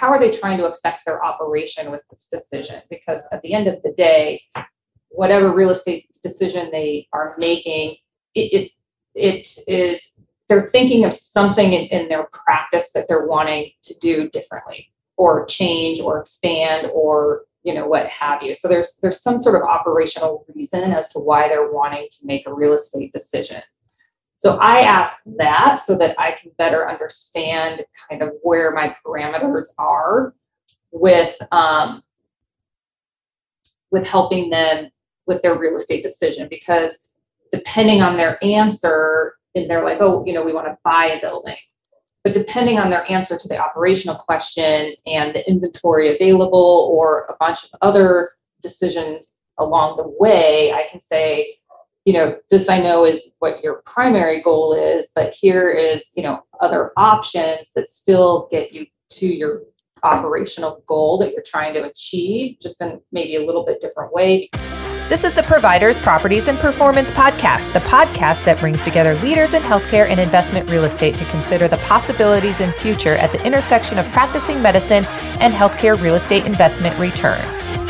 how are they trying to affect their operation with this decision? Because at the end of the day, whatever real estate decision they are making, it, it, it is they're thinking of something in, in their practice that they're wanting to do differently or change or expand or you know what have you so there's there's some sort of operational reason as to why they're wanting to make a real estate decision so i ask that so that i can better understand kind of where my parameters are with um, with helping them with their real estate decision. Because depending on their answer and they're like oh you know we want to buy a building. But depending on their answer to the operational question and the inventory available or a bunch of other decisions along the way, I can say, you know, this I know is what your primary goal is, but here is, you know, other options that still get you to your operational goal that you're trying to achieve, just in maybe a little bit different way. This is the Providers, Properties, and Performance Podcast, the podcast that brings together leaders in healthcare and investment real estate to consider the possibilities and future at the intersection of practicing medicine and healthcare real estate investment returns.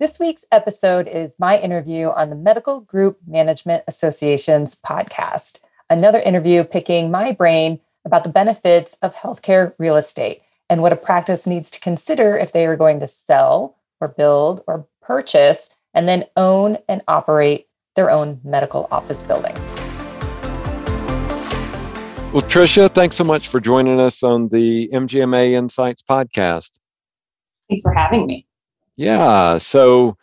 This week's episode is my interview on the Medical Group Management Association's podcast. Another interview picking my brain about the benefits of healthcare real estate and what a practice needs to consider if they are going to sell or build or purchase and then own and operate their own medical office building. Well, Tricia, thanks so much for joining us on the MGMA Insights podcast. Thanks for having me. Yeah. So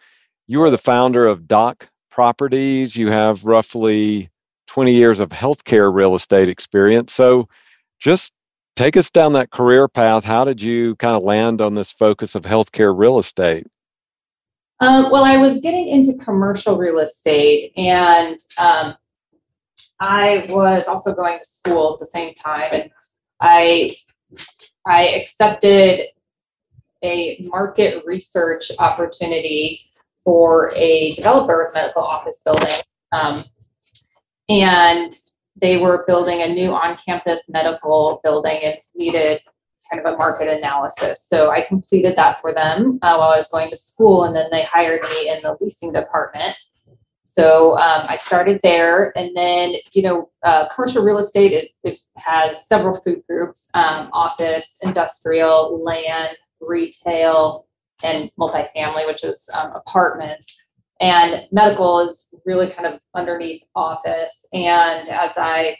you are the founder of Doc Properties. You have roughly 20 years of healthcare real estate experience. So just take us down that career path. How did you kind of land on this focus of healthcare real estate? Uh, well, I was getting into commercial real estate and um, I was also going to school at the same time. And I I accepted a market research opportunity for a developer of medical office building. Um, and they were building a new on campus medical building and needed kind of a market analysis. So I completed that for them uh, while I was going to school, and then they hired me in the leasing department. So um, I started there, and then you know, uh, commercial real estate it, it, has several food groups: um, office, industrial, land, retail, and multifamily, which is um, apartments. And medical is really kind of underneath office. And as I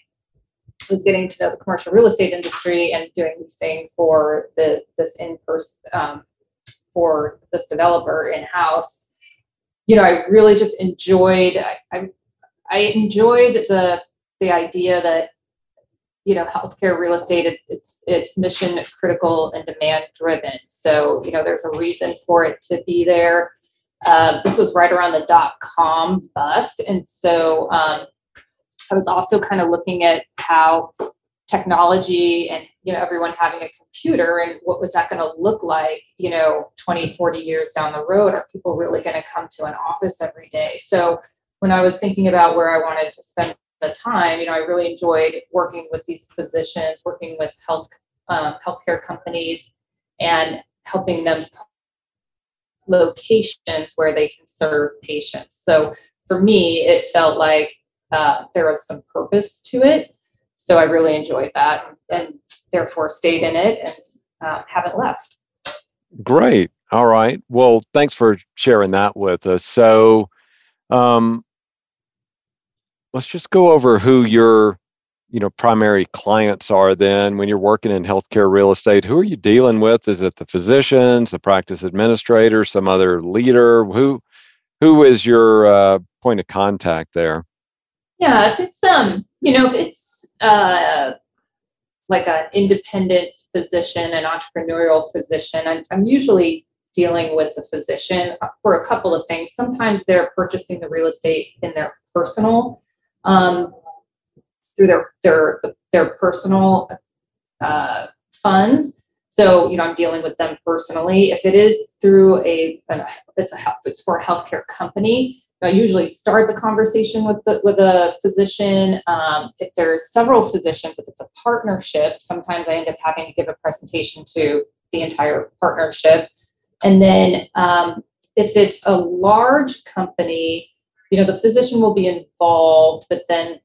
was getting to know the commercial real estate industry and doing leasing for the this in person um, for this developer in house, you know, I really just enjoyed. I, I I enjoyed the the idea that you know healthcare real estate it's it's mission critical and demand driven. So you know there's a reason for it to be there. Uh, this was right around the dot com bust. And so um, i was also kind of looking at how technology and you know everyone having a computer and what was that going to look like you know 20 40 years down the road? Are people really going to come to an office every day? So when i was thinking about where i wanted to spend the time, you know, I really enjoyed working with these physicians, working with health um, healthcare companies, and helping them locations where they can serve patients. So for me, it felt like uh, there was some purpose to it. So I really enjoyed that, and therefore stayed in it and uh, haven't left. Great. All right. Well, thanks for sharing that with us. So, um, let's just go over who your you know primary clients are then when you're working in healthcare real estate. Who are you dealing with? Is it the physicians the practice administrator some other leader? Who who is your uh, point of contact there? Yeah if it's um you know if it's uh like an independent physician an entrepreneurial physician i'm, I'm usually dealing with the physician for a couple of things. Sometimes they're purchasing the real estate in their personal, um, through their their their personal uh, funds. So you know, I'm dealing with them personally. If it is through a, an, it's a it's for a healthcare company. I usually start the conversation with the with a physician. Um, if there's several physicians, if it's a partnership, sometimes I end up having to give a presentation to the entire partnership. And then um, if it's a large company, you know, the physician will be involved, but then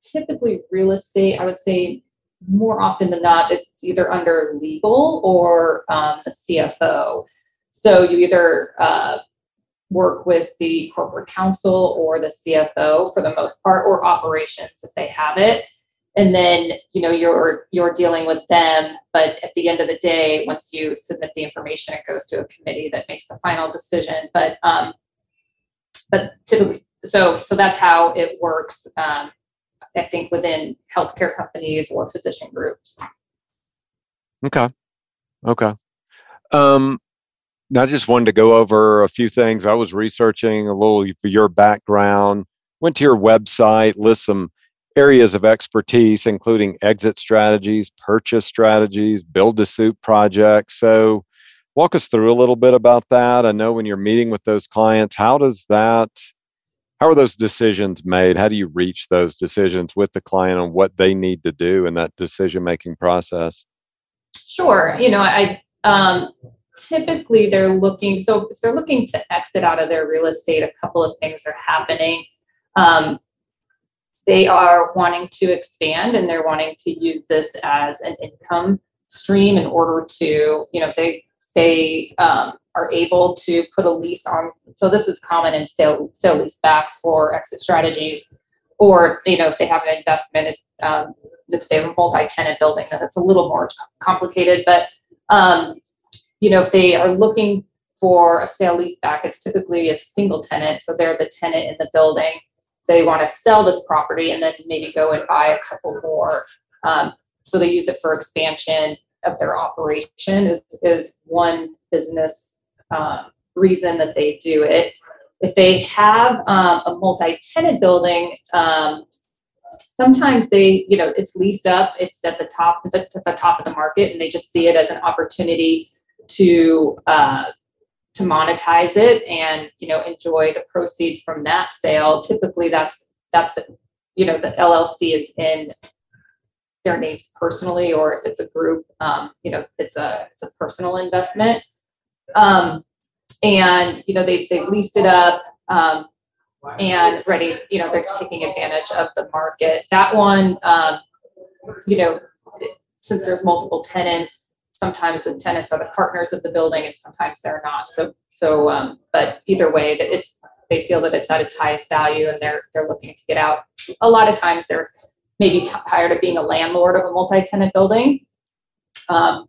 typically real estate, I would say more often than not, it's either under legal or um, the CFO. So you either uh, work with the corporate counsel or the CFO for the most part, or operations if they have it. And then you know you're you're dealing with them, but at the end of the day, once you submit the information, it goes to a committee that makes the final decision. But um, but typically, so so that's how it works. Um, I think within healthcare companies or physician groups. Okay. Okay. Um, I just wanted to go over a few things. I was researching a little for your background, went to your website, list some areas of expertise, including exit strategies, purchase strategies, build to suit projects. So, walk us through a little bit about that. I know when you're meeting with those clients, how does that, how are those decisions made? How do you reach those decisions with the client on what they need to do in that decision making process? Sure. You know, I, um, typically they're looking so if they're looking to exit out of their real estate a couple of things are happening um, they are wanting to expand and they're wanting to use this as an income stream in order to you know if they they um, are able to put a lease on so this is common in sale sale lease backs for exit strategies or you know if they have an investment um, if they have a multi-tenant building then it's a little more complicated but um, you know, if they are looking for a sale lease back, it's typically it's single tenant, so they're the tenant in the building. They want to sell this property and then maybe go and buy a couple more. Um, so they use it for expansion of their operation is, is one business um, reason that they do it. If they have um, a multi-tenant building, um, sometimes they, you know, it's leased up, it's at the top, it's at the top of the market, and they just see it as an opportunity to uh, to monetize it and you know enjoy the proceeds from that sale typically that's that's you know the llc is in their names personally or if it's a group um, you know it's a it's a personal investment um, and you know they, they've leased it up um, and ready you know they're just taking advantage of the market that one um, you know since there's multiple tenants sometimes the tenants are the partners of the building and sometimes they're not. So, so, um, but either way that it's, they feel that it's at its highest value and they're, they're looking to get out. A lot of times they're maybe tired of being a landlord of a multi-tenant building. Um,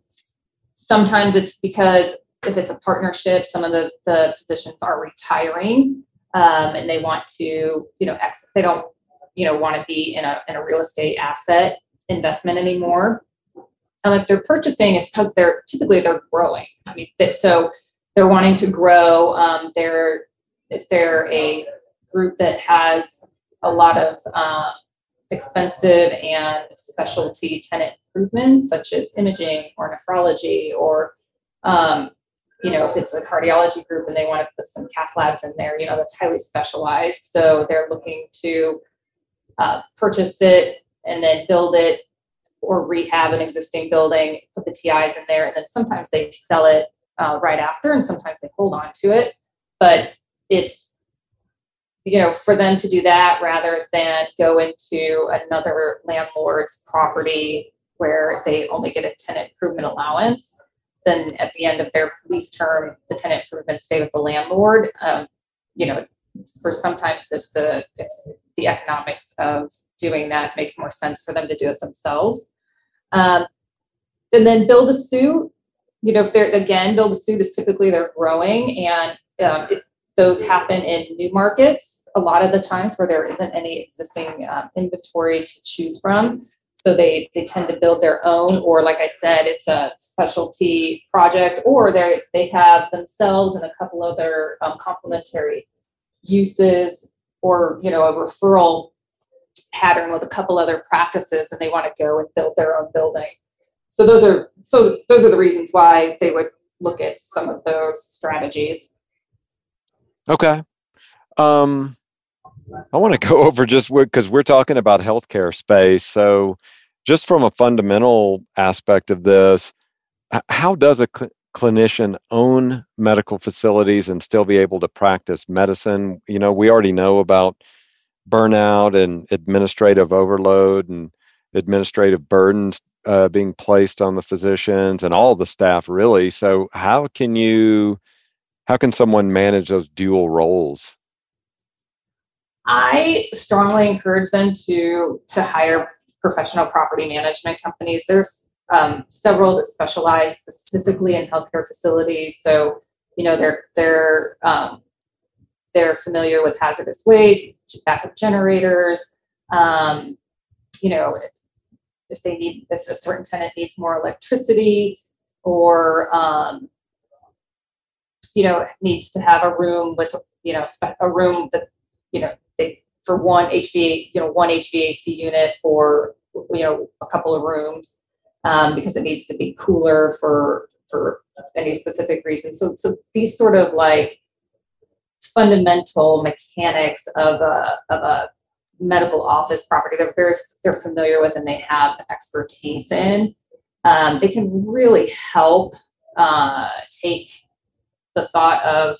sometimes it's because if it's a partnership, some of the, the physicians are retiring um, and they want to, you know, exit. They don't, you know, want to be in a, in a real estate asset investment anymore. Um, if they're purchasing, it's because they're typically they're growing. I mean, so they're wanting to grow. Um, they're if they're a group that has a lot of um, expensive and specialty tenant improvements, such as imaging or nephrology, or um, you know, if it's a cardiology group and they want to put some cath labs in there, you know, that's highly specialized. So they're looking to uh, purchase it and then build it or rehab an existing building, put the TIs in there, and then sometimes they sell it uh, right after, and sometimes they hold on to it. But it's you know for them to do that rather than go into another landlord's property where they only get a tenant improvement allowance then at the end of their lease term the tenant improvements stay with the landlord um, you know for sometimes there's the the economics of doing that makes more sense for them to do it themselves. Um, and then build a suit. You know, if they're again build a suit is typically they're growing, and um, it, those happen in new markets a lot of the times where there isn't any existing um, inventory to choose from. so they they tend to build their own, or like I said, it's a specialty project, or they they have themselves and a couple other um, complementary uses, or you know a referral pattern with a couple other practices, and they want to go and build their own building. So those are so those are the reasons why they would look at some of those strategies. Okay. Um, I want to go over just because we're talking about healthcare space. So, just from a fundamental aspect of this, how does a cl- clinician own medical facilities and still be able to practice medicine? You know, we already know about burnout and administrative overload and administrative burdens uh, being placed on the physicians and all the staff, really. So, how can you? How can someone manage those dual roles? I strongly encourage them to to hire professional property management companies. There's um, several that specialize specifically in healthcare facilities. So you know they're they're um, they're familiar with hazardous waste, backup generators. Um, you know if they need if a certain tenant needs more electricity or um, you know needs to have a room with you know a room that you know they for one HVA, you know, one HVAC unit for you know a couple of rooms um, because it needs to be cooler for for any specific reason. So so these sort of like fundamental mechanics of a of a medical office property they're very they're familiar with and they have expertise in um, they can really help uh, take the thought of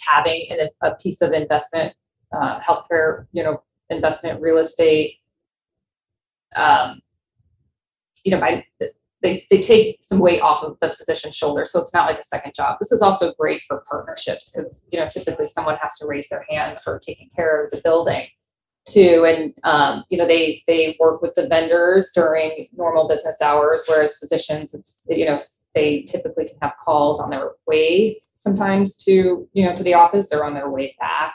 having an, a piece of investment uh, healthcare, you know, investment, real estate. Um, you know, by they, they take some weight off of the physician's shoulder. so it's not like a second job. This is also great for partnerships because you know typically someone has to raise their hand for taking care of the building too, and um, you know they they work with the vendors during normal business hours, whereas physicians, it's you know they typically can have calls on their way sometimes to you know to the office or on their way back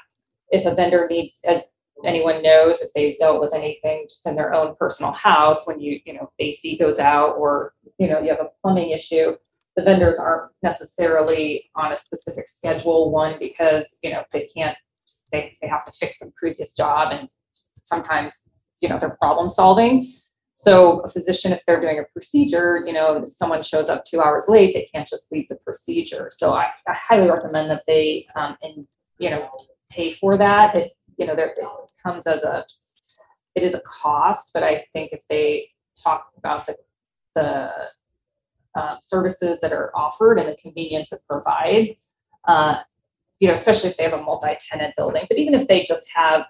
if a vendor needs, as anyone knows, if they've dealt with anything just in their own personal house, when you, you know, AC goes out or, you know, you have a plumbing issue, the vendors aren't necessarily on a specific schedule. One, because, you know, they can't, they, they have to fix some previous job and sometimes, you know, they're problem solving. So a physician, if they're doing a procedure, you know, if someone shows up two hours late, they can't just leave the procedure. So I, I highly recommend that they, um, and you know, pay for that. It you know there it comes as a it is a cost, but I think if they talk about the the uh, services that are offered and the convenience it provides, uh, you know, especially if they have a multi-tenant building, but even if they just have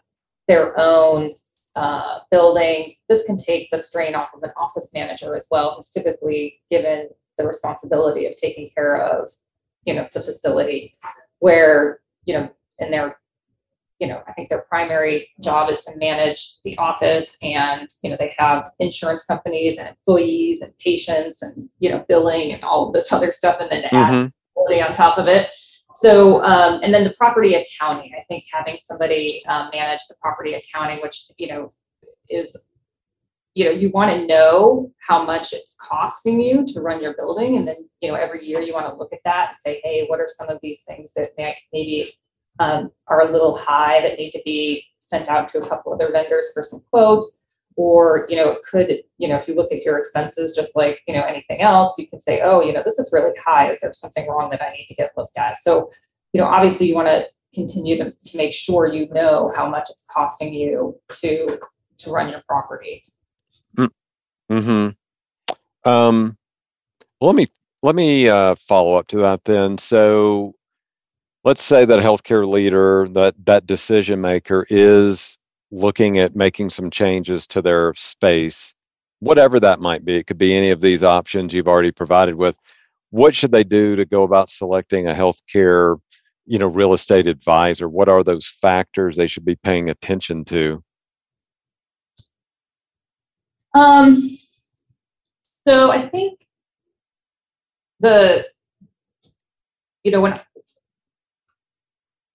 their own uh, building, this can take the strain off of an office manager as well, who's typically given the responsibility of taking care of, you know, the facility where, you know, in their you know, I think their primary job is to manage the office and, you know, they have insurance companies and employees and patients and, you know, billing and all of this other stuff and then add mm-hmm. on top of it. So, um, and then the property accounting, I think having somebody um, manage the property accounting, which, you know, is, you know, you want to know how much it's costing you to run your building. And then, you know, every year you want to look at that and say, hey, what are some of these things that may, maybe um, are a little high that need to be sent out to a couple other vendors for some quotes or you know it could you know if you look at your expenses just like you know anything else you can say oh you know this is really high. Is there something wrong that i need to get looked at? So you know obviously you want to continue to, to make sure you know how much it's costing you to to run your property. Mm-hmm. Um let me let me uh, follow up to that then. So let's say that healthcare leader, that that decision maker is looking at making some changes to their space, whatever that might be. It could be any of these options you've already provided with. What should they do to go about selecting a healthcare, you know, real estate advisor? What are those factors they should be paying attention to? Um, so I think the, you know, when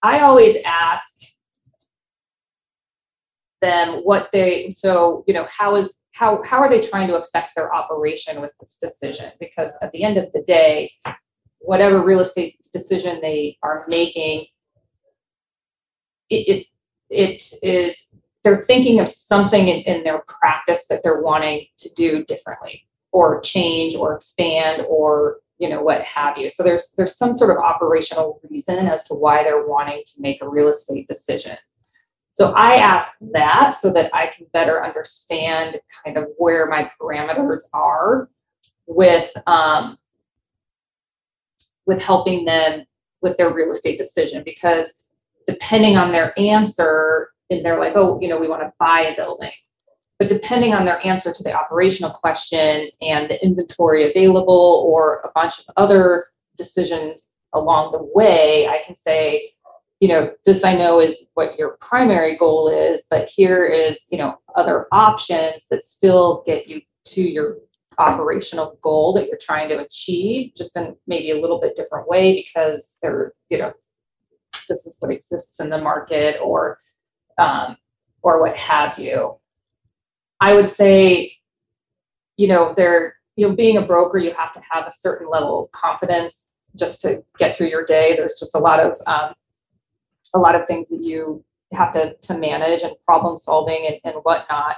I always ask them what they so you know how is how how are they trying to affect their operation with this decision? Because at the end of the day, whatever real estate decision they are making, it it, it is they're thinking of something in, in their practice that they're wanting to do differently or change or expand or you know what have you so there's there's some sort of operational reason as to why they're wanting to make a real estate decision so i ask that so that i can better understand kind of where my parameters are with um, with helping them with their real estate decision. Because depending on their answer and they're like oh you know we want to buy a building. But depending on their answer to the operational question and the inventory available or a bunch of other decisions along the way, I can say, you know, this I know is what your primary goal is, but here is, you know, other options that still get you to your operational goal that you're trying to achieve, just in maybe a little bit different way because they're, you know, this is what exists in the market or um, or what have you. I would say, you know, there, you know, being a broker, you have to have a certain level of confidence just to get through your day. There's just a lot of um, a lot of things that you have to to manage and problem solving and, and whatnot.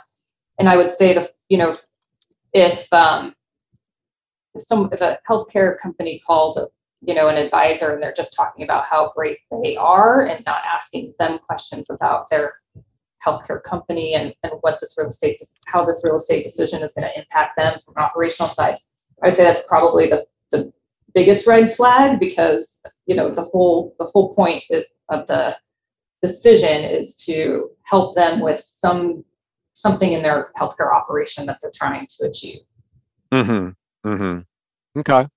And I would say the you know if um, if some if a healthcare company calls a you know an advisor and they're just talking about how great they are and not asking them questions about their healthcare company and, and what this real estate, how this real estate decision is going to impact them from an operational side. I would say that's probably the, the biggest red flag because you know the whole the whole point of the decision is to help them with some something in their healthcare operation that they're trying to achieve. Mm-hmm. Mm-hmm. Okay.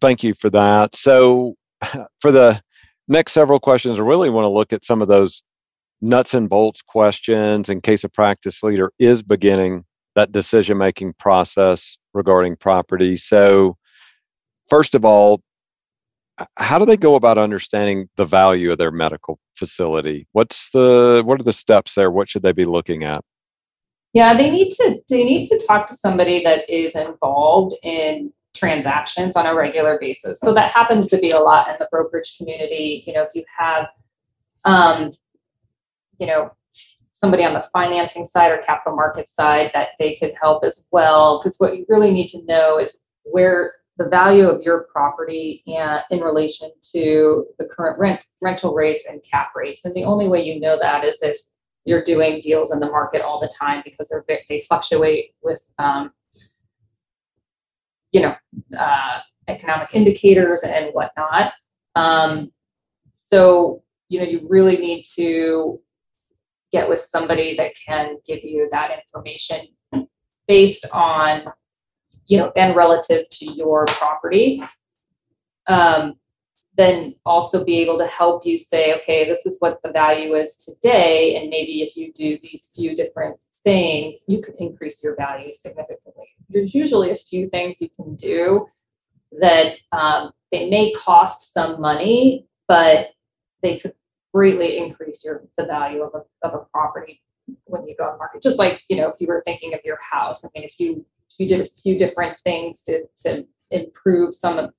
Thank you for that. So for the next several questions, I really want to look at some of those nuts and bolts questions in case a practice leader is beginning that decision making process regarding property. So, first of all, how do they go about understanding the value of their medical facility? What's the what are the steps there? What should they be looking at? Yeah, they need to they need to talk to somebody that is involved in transactions on a regular basis. So that happens to be a lot in the brokerage community. You know, if you have um, you know, somebody on the financing side or capital market side that they could help as well. Because what you really need to know is where the value of your property and in relation to the current rent rental rates and cap rates. And the only way you know that is if you're doing deals in the market all the time because they're they fluctuate with um, you know uh, economic indicators and whatnot. Um, so you know you really need to get with somebody that can give you that information based on you know and relative to your property um, then also be able to help you say okay this is what the value is today and maybe if you do these few different things you can increase your value significantly there's usually a few things you can do that um, they may cost some money but they could greatly increase your the value of a, of a property when you go on market. Just like, you know, if you were thinking of your house, I mean, if you you did a few different things to to improve some of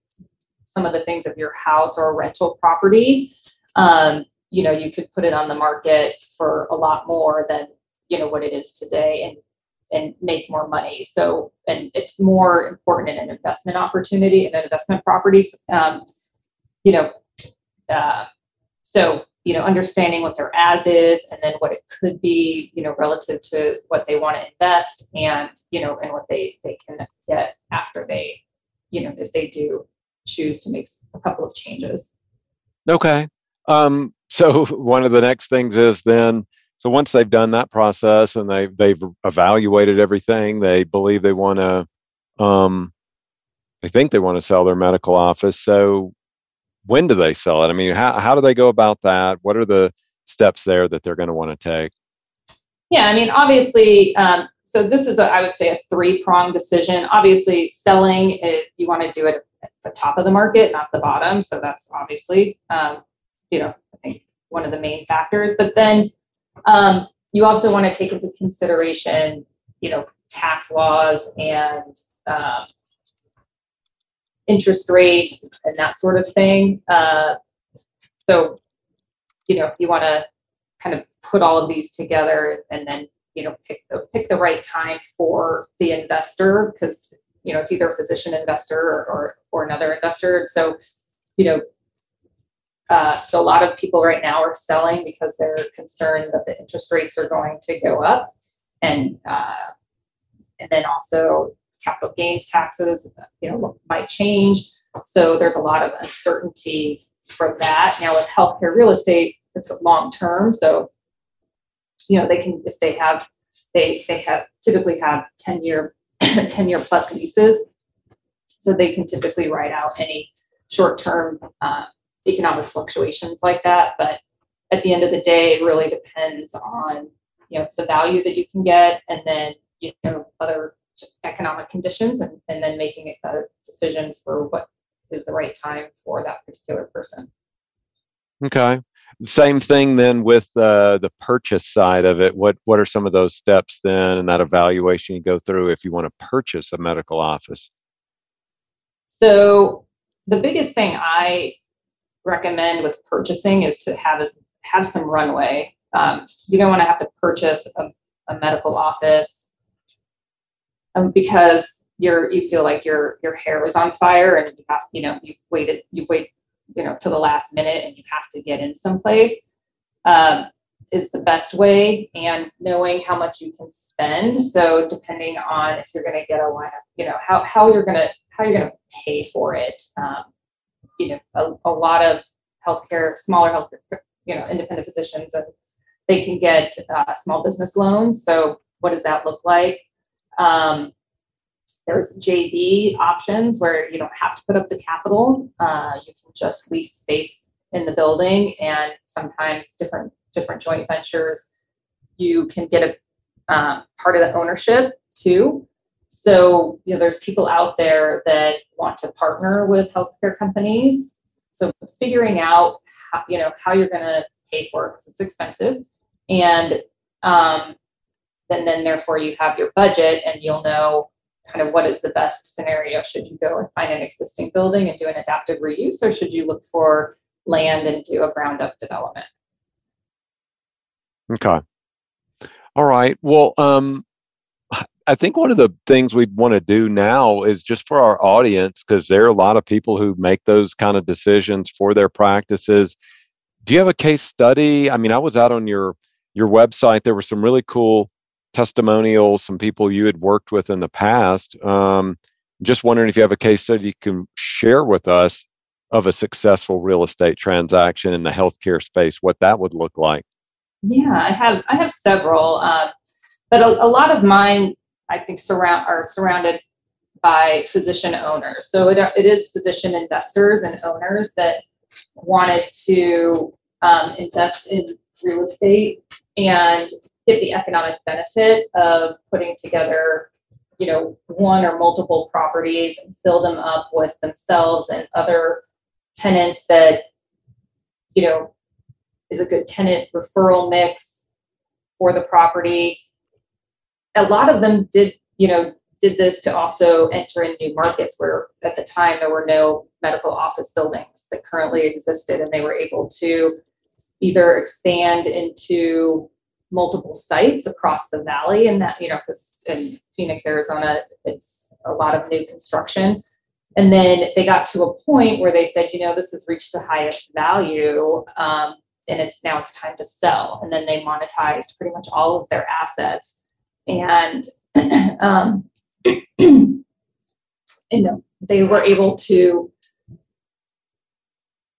some of the things of your house or rental property, um, you know, you could put it on the market for a lot more than you know what it is today and and make more money. So, and it's more important in an investment opportunity and in investment properties. Um, you know, uh, so you know, understanding what their as is and then what it could be, you know, relative to what they want to invest and, you know, and what they, they can get after they, you know, if they do choose to make a couple of changes. Okay. Um, so one of the next things is then, so once they've done that process and they they've evaluated everything, they believe they want to, um, they think they want to sell their medical office. So when do they sell it? I mean, how, how do they go about that? What are the steps there that they're going to want to take? Yeah, I mean, obviously, um, so this is, a, I would say, a three prong decision. Obviously, selling, it, you want to do it at the top of the market, not the bottom. So that's obviously, um, you know, I think one of the main factors. But then um, you also want to take into consideration, you know, tax laws and um, interest rates and that sort of thing. Uh, so, you know, you want to kind of put all of these together and then you know pick the pick the right time for the investor because you know it's either a physician investor or or, or another investor. So, you know, uh, so a lot of people right now are selling because they're concerned that the interest rates are going to go up, and uh, and then also capital gains taxes, you know, might change. So there's a lot of uncertainty from that. Now with healthcare real estate, it's long term, so you know they can if they have they they have typically have 10 year 10 year plus leases so they can typically write out any short term uh, economic fluctuations like that but at the end of the day it really depends on you know the value that you can get and then you know other just economic conditions and, and then making a decision for what is the right time for that particular person okay same thing then with uh, the purchase side of it. What what are some of those steps then and that evaluation you go through if you want to purchase a medical office? So the biggest thing I recommend with purchasing is to have is have some runway. Um, you don't want to have to purchase a, a medical office um, because you're you feel like your your hair is on fire and you have you know you've waited you've waited you know to the last minute and you have to get in someplace um, is the best way. And knowing how much you can spend so depending on if you're going to get a line you know how, how you're going to how you're going to pay for it um, you know a, a lot of healthcare smaller healthcare you know independent physicians and they can get uh, small business loans. So what does that look like um, there's JV options where you don't have to put up the capital. Uh, you can just lease space in the building, and sometimes different different joint ventures. You can get a uh, part of the ownership too. So you know, there's people out there that want to partner with healthcare companies. So figuring out how, you know how you're going to pay for it because it's expensive, and um, then then therefore you have your budget and you'll know kind of what is the best scenario. Should you go and find an existing building and do an adaptive reuse, or should you look for land and do a ground up development? Okay. All right. Well, um, I think one of the things we'd want to do now is just for our audience, because there are a lot of people who make those kind of decisions for their practices. Do you have a case study? I mean, I was out on your your website. There were some really cool testimonials, some people you had worked with in the past. Um, just wondering if you have a case study you can share with us of a successful real estate transaction in the healthcare space, what that would look like. Yeah, I have I have several, uh, but a, a, lot of mine I think surround are surrounded by physician owners. So it, it is physician investors and owners that wanted to um, invest in real estate and get the economic benefit of putting together you know one or multiple properties and fill them up with themselves and other tenants that you know is a good tenant referral mix for the property. A lot of them did you know did this to also enter in new markets where at the time there were no medical office buildings that currently existed and they were able to either expand into multiple sites across the valley and that you know because in phoenix arizona it's a lot of new construction. And then they got to a point where they said you know this has reached the highest value um, and it's now it's time to sell. And then they monetized pretty much all of their assets. And um, you know they were able to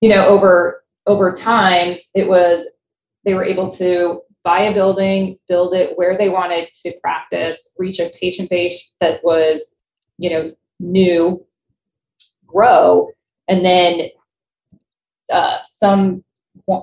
you know over over time it was they were able to buy a building, build it where they wanted to practice, reach a patient base that was, you know, new, grow, and then uh, some,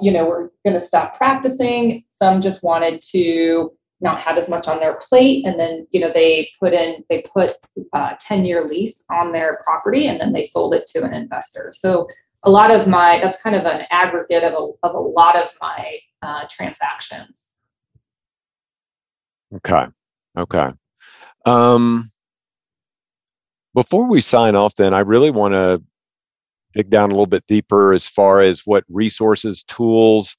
you know, were going to stop practicing. Some just wanted to not have as much on their plate, and then you know they put in they put a uh, ten year lease on their property, and then they sold it to an investor. So a lot of my that's kind of an aggregate of a, of a lot of my uh, transactions Okay. Okay. Um, before we sign off, then, I really want to dig down a little bit deeper as far as what resources, tools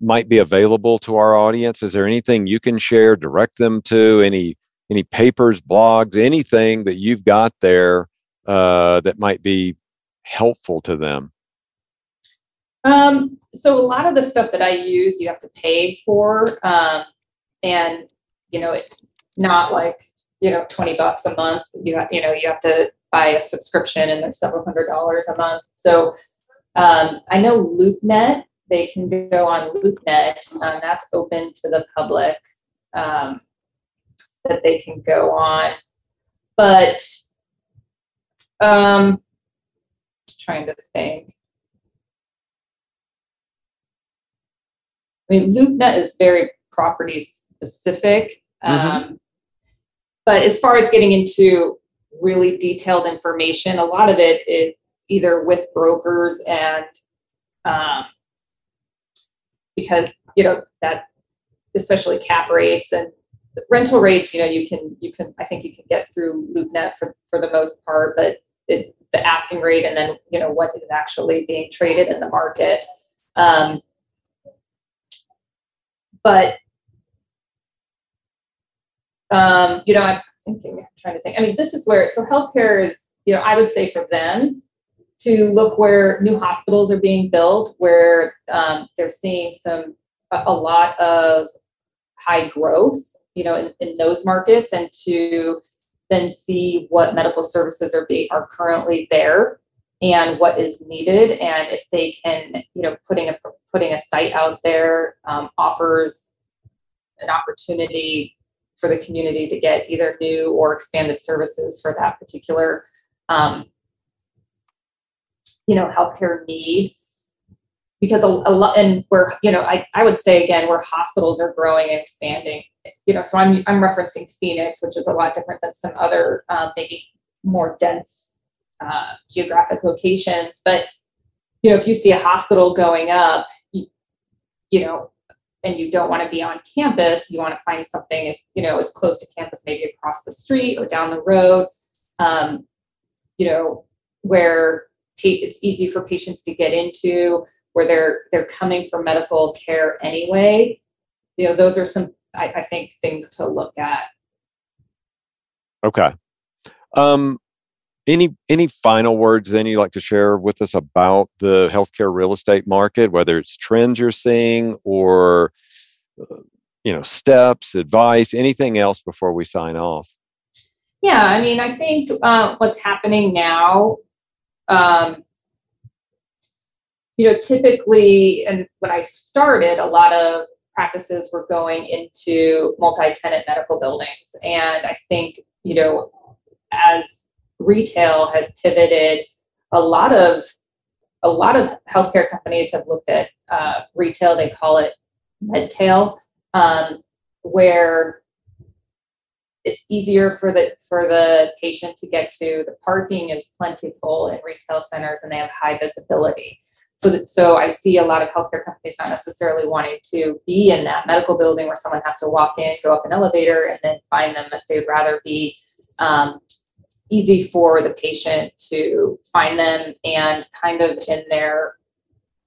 might be available to our audience. Is there anything you can share, direct them to, any any papers, blogs, anything that you've got there uh, that might be helpful to them? Um, so a lot of the stuff that I use, you have to pay for, um, and you know it's not like you know 20 bucks a month. You have, you know you have to buy a subscription and they're several hundred dollars a month. So um, i know loopnet they can go on loopnet um, that's open to the public um, that they can go on. But um trying to think. I mean loopnet is very property specific mm-hmm. um, but as far as getting into really detailed information, a lot of it is either with brokers and um, because you know that especially cap rates and rental rates, you know, you can you can I think you can get through LoopNet for for the most part, but it, the asking rate and then you know what is actually being traded in the market. Um, but um, you know, I'm thinking, I'm trying to think. I mean, this is where, so healthcare is, you know, I would say for them to look where new hospitals are being built, where um, they're seeing some, a, a, lot of high growth, you know, in, in those markets and to then see what medical services are being, are currently there and what is needed and if they can you know putting a putting a site out there um, offers an opportunity for the community to get either new or expanded services for that particular um, you know healthcare need. Because a, a lot and we're you know I, I would say again where hospitals are growing and expanding you know so i'm i'm referencing phoenix which is a lot different than some other um, maybe more dense uh, geographic locations. But you know if you see a hospital going up you, you know and you don't want to be on campus, you want to find something as you know as close to campus, maybe across the street or down the road. Um, you know where it's easy for patients to get into, where they're they're coming for medical care anyway. You know, those are some I, I think things to look at. Okay. Um, any any final words then you'd like to share with us about the healthcare real estate market whether it's trends you're seeing or uh, you know steps advice anything else before we sign off? Yeah i mean i think uh, what's happening now um, you know typically and when i started a lot of practices were going into multi-tenant medical buildings. And i think you know as retail has pivoted. A lot of a lot of healthcare companies have looked at uh, retail. They call it medtail, um, where it's easier for the for the patient to get to. The parking is plentiful in retail centers, and they have high visibility. So, that, so I see a lot of healthcare companies not necessarily wanting to be in that medical building where someone has to walk in, go up an elevator, and then find them. That they'd rather be um, easy for the patient to find them and kind of in their,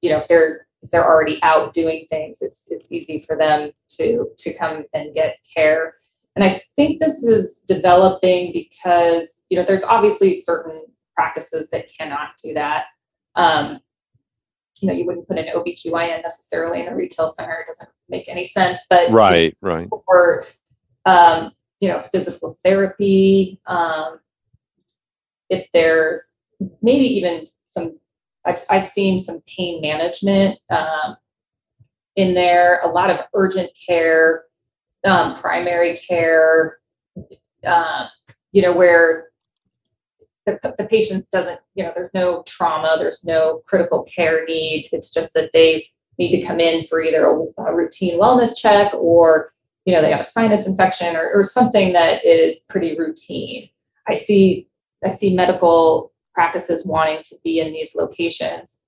you know, if they're if they're already out doing things, it's it's easy for them to to come and get care. And I think this is developing because you know there's obviously certain practices that cannot do that. Um, you know, you wouldn't put an OBGYN necessarily in a retail center. It doesn't make any sense. But right, right. Or um, you know, physical therapy, um, if there's maybe even some I've, I've seen some pain management um, in there, a lot of urgent care, um, primary care, uh, you know, where the, the patient doesn't, you know, there's no trauma, there's no critical care need. It's just that they need to come in for either a, a routine wellness check or, you know, they have a sinus infection or, or something that is pretty routine. I see I see medical practices wanting to be in these locations,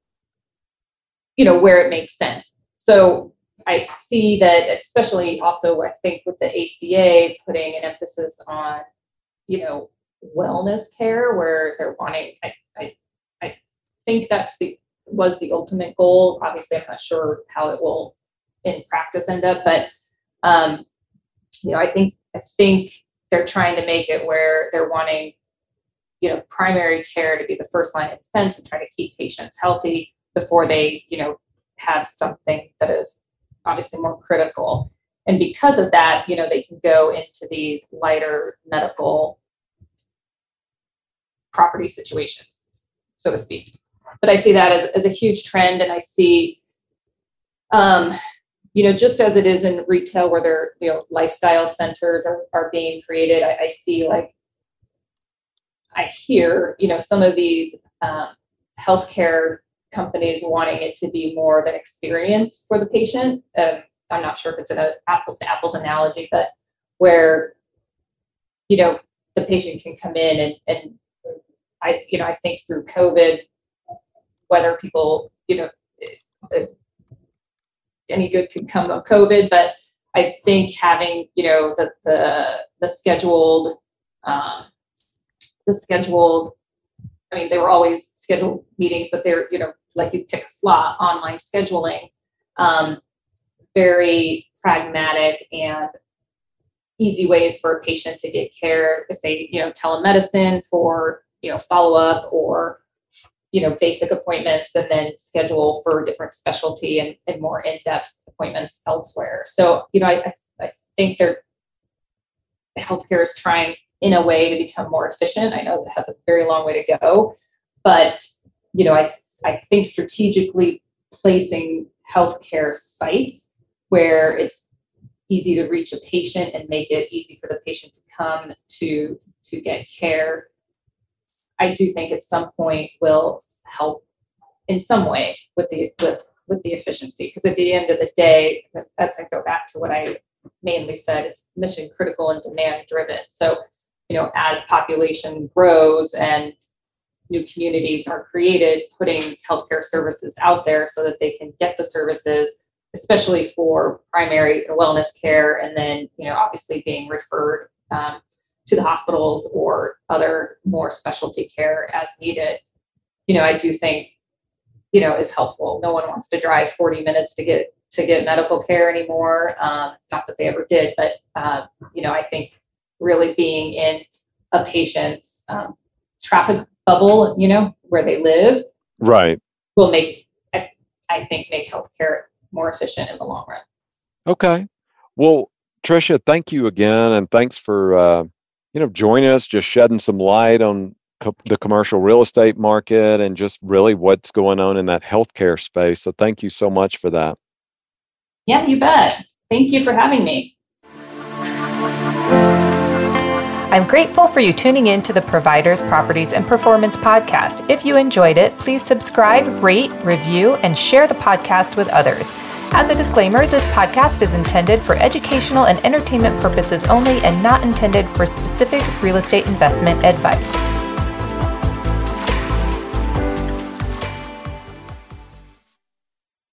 you know, where it makes sense. So I see that, especially also, I think with the ACA putting an emphasis on you know, wellness care where they're wanting, I, I, I think that's the, was the ultimate goal. Obviously, I'm not sure how it will in practice end up, but, um, you know, I think, I think they're trying to make it where they're wanting, you know, primary care to be the first line of defense and try to keep patients healthy before they, you know, have something that is obviously more critical. And because of that, you know, they can go into these lighter medical property situations, so to speak. But I see that as, as a huge trend, and I see, um, you know, just as it is in retail where there, you know, lifestyle centers are, are being created, I, I see like, I hear, you know, some of these um, healthcare companies wanting it to be more of an experience for the patient. Um, I'm not sure if it's an apples to apples analogy, but where, you know, the patient can come in and, and I, you know, I think through COVID, whether people, you know, uh, any good could come of COVID, but I think having, you know, the, the, the scheduled, um, the scheduled, I mean, they were always scheduled meetings, but they're, you know, like you pick a slot, online scheduling, um, very pragmatic and easy ways for a patient to get care if they, you know, telemedicine for, you know, follow up or, you know, basic appointments and then schedule for different specialty and, and more in-depth appointments elsewhere. So, you know, I, I think they're healthcare is trying in a way to become more efficient. I know it has a very long way to go, but you know, I I think strategically placing healthcare sites where it's easy to reach a patient and make it easy for the patient to come to to get care i do think at some point will help in some way with the with with the efficiency because at the end of the day that's i go back to what i mainly said it's mission critical and demand driven so you know as population grows and new communities are created, putting healthcare services out there so that they can get the services, especially for primary wellness care, and then you know obviously being referred um, to the hospitals or other more specialty care as needed. You know, I do think you know is helpful. No one wants to drive 40 minutes to get to get medical care anymore. Um, not that they ever did, but uh, you know, I think really being in a patient's um, traffic bubble, you know, where they live, right, will make I, I think make healthcare more efficient in the long run. Okay. Well, Tricia, thank you again, and thanks for uh, you know joining us, just shedding some light on co- the commercial real estate market and just really what's going on in that healthcare space. So, thank you so much for that. Yeah, you bet. Thank you for having me. I'm grateful for you tuning in to the Providers, Properties, and Performance podcast. If you enjoyed it, please subscribe, rate, review, and share the podcast with others. As a disclaimer, this podcast is intended for educational and entertainment purposes only and not intended for specific real estate investment advice.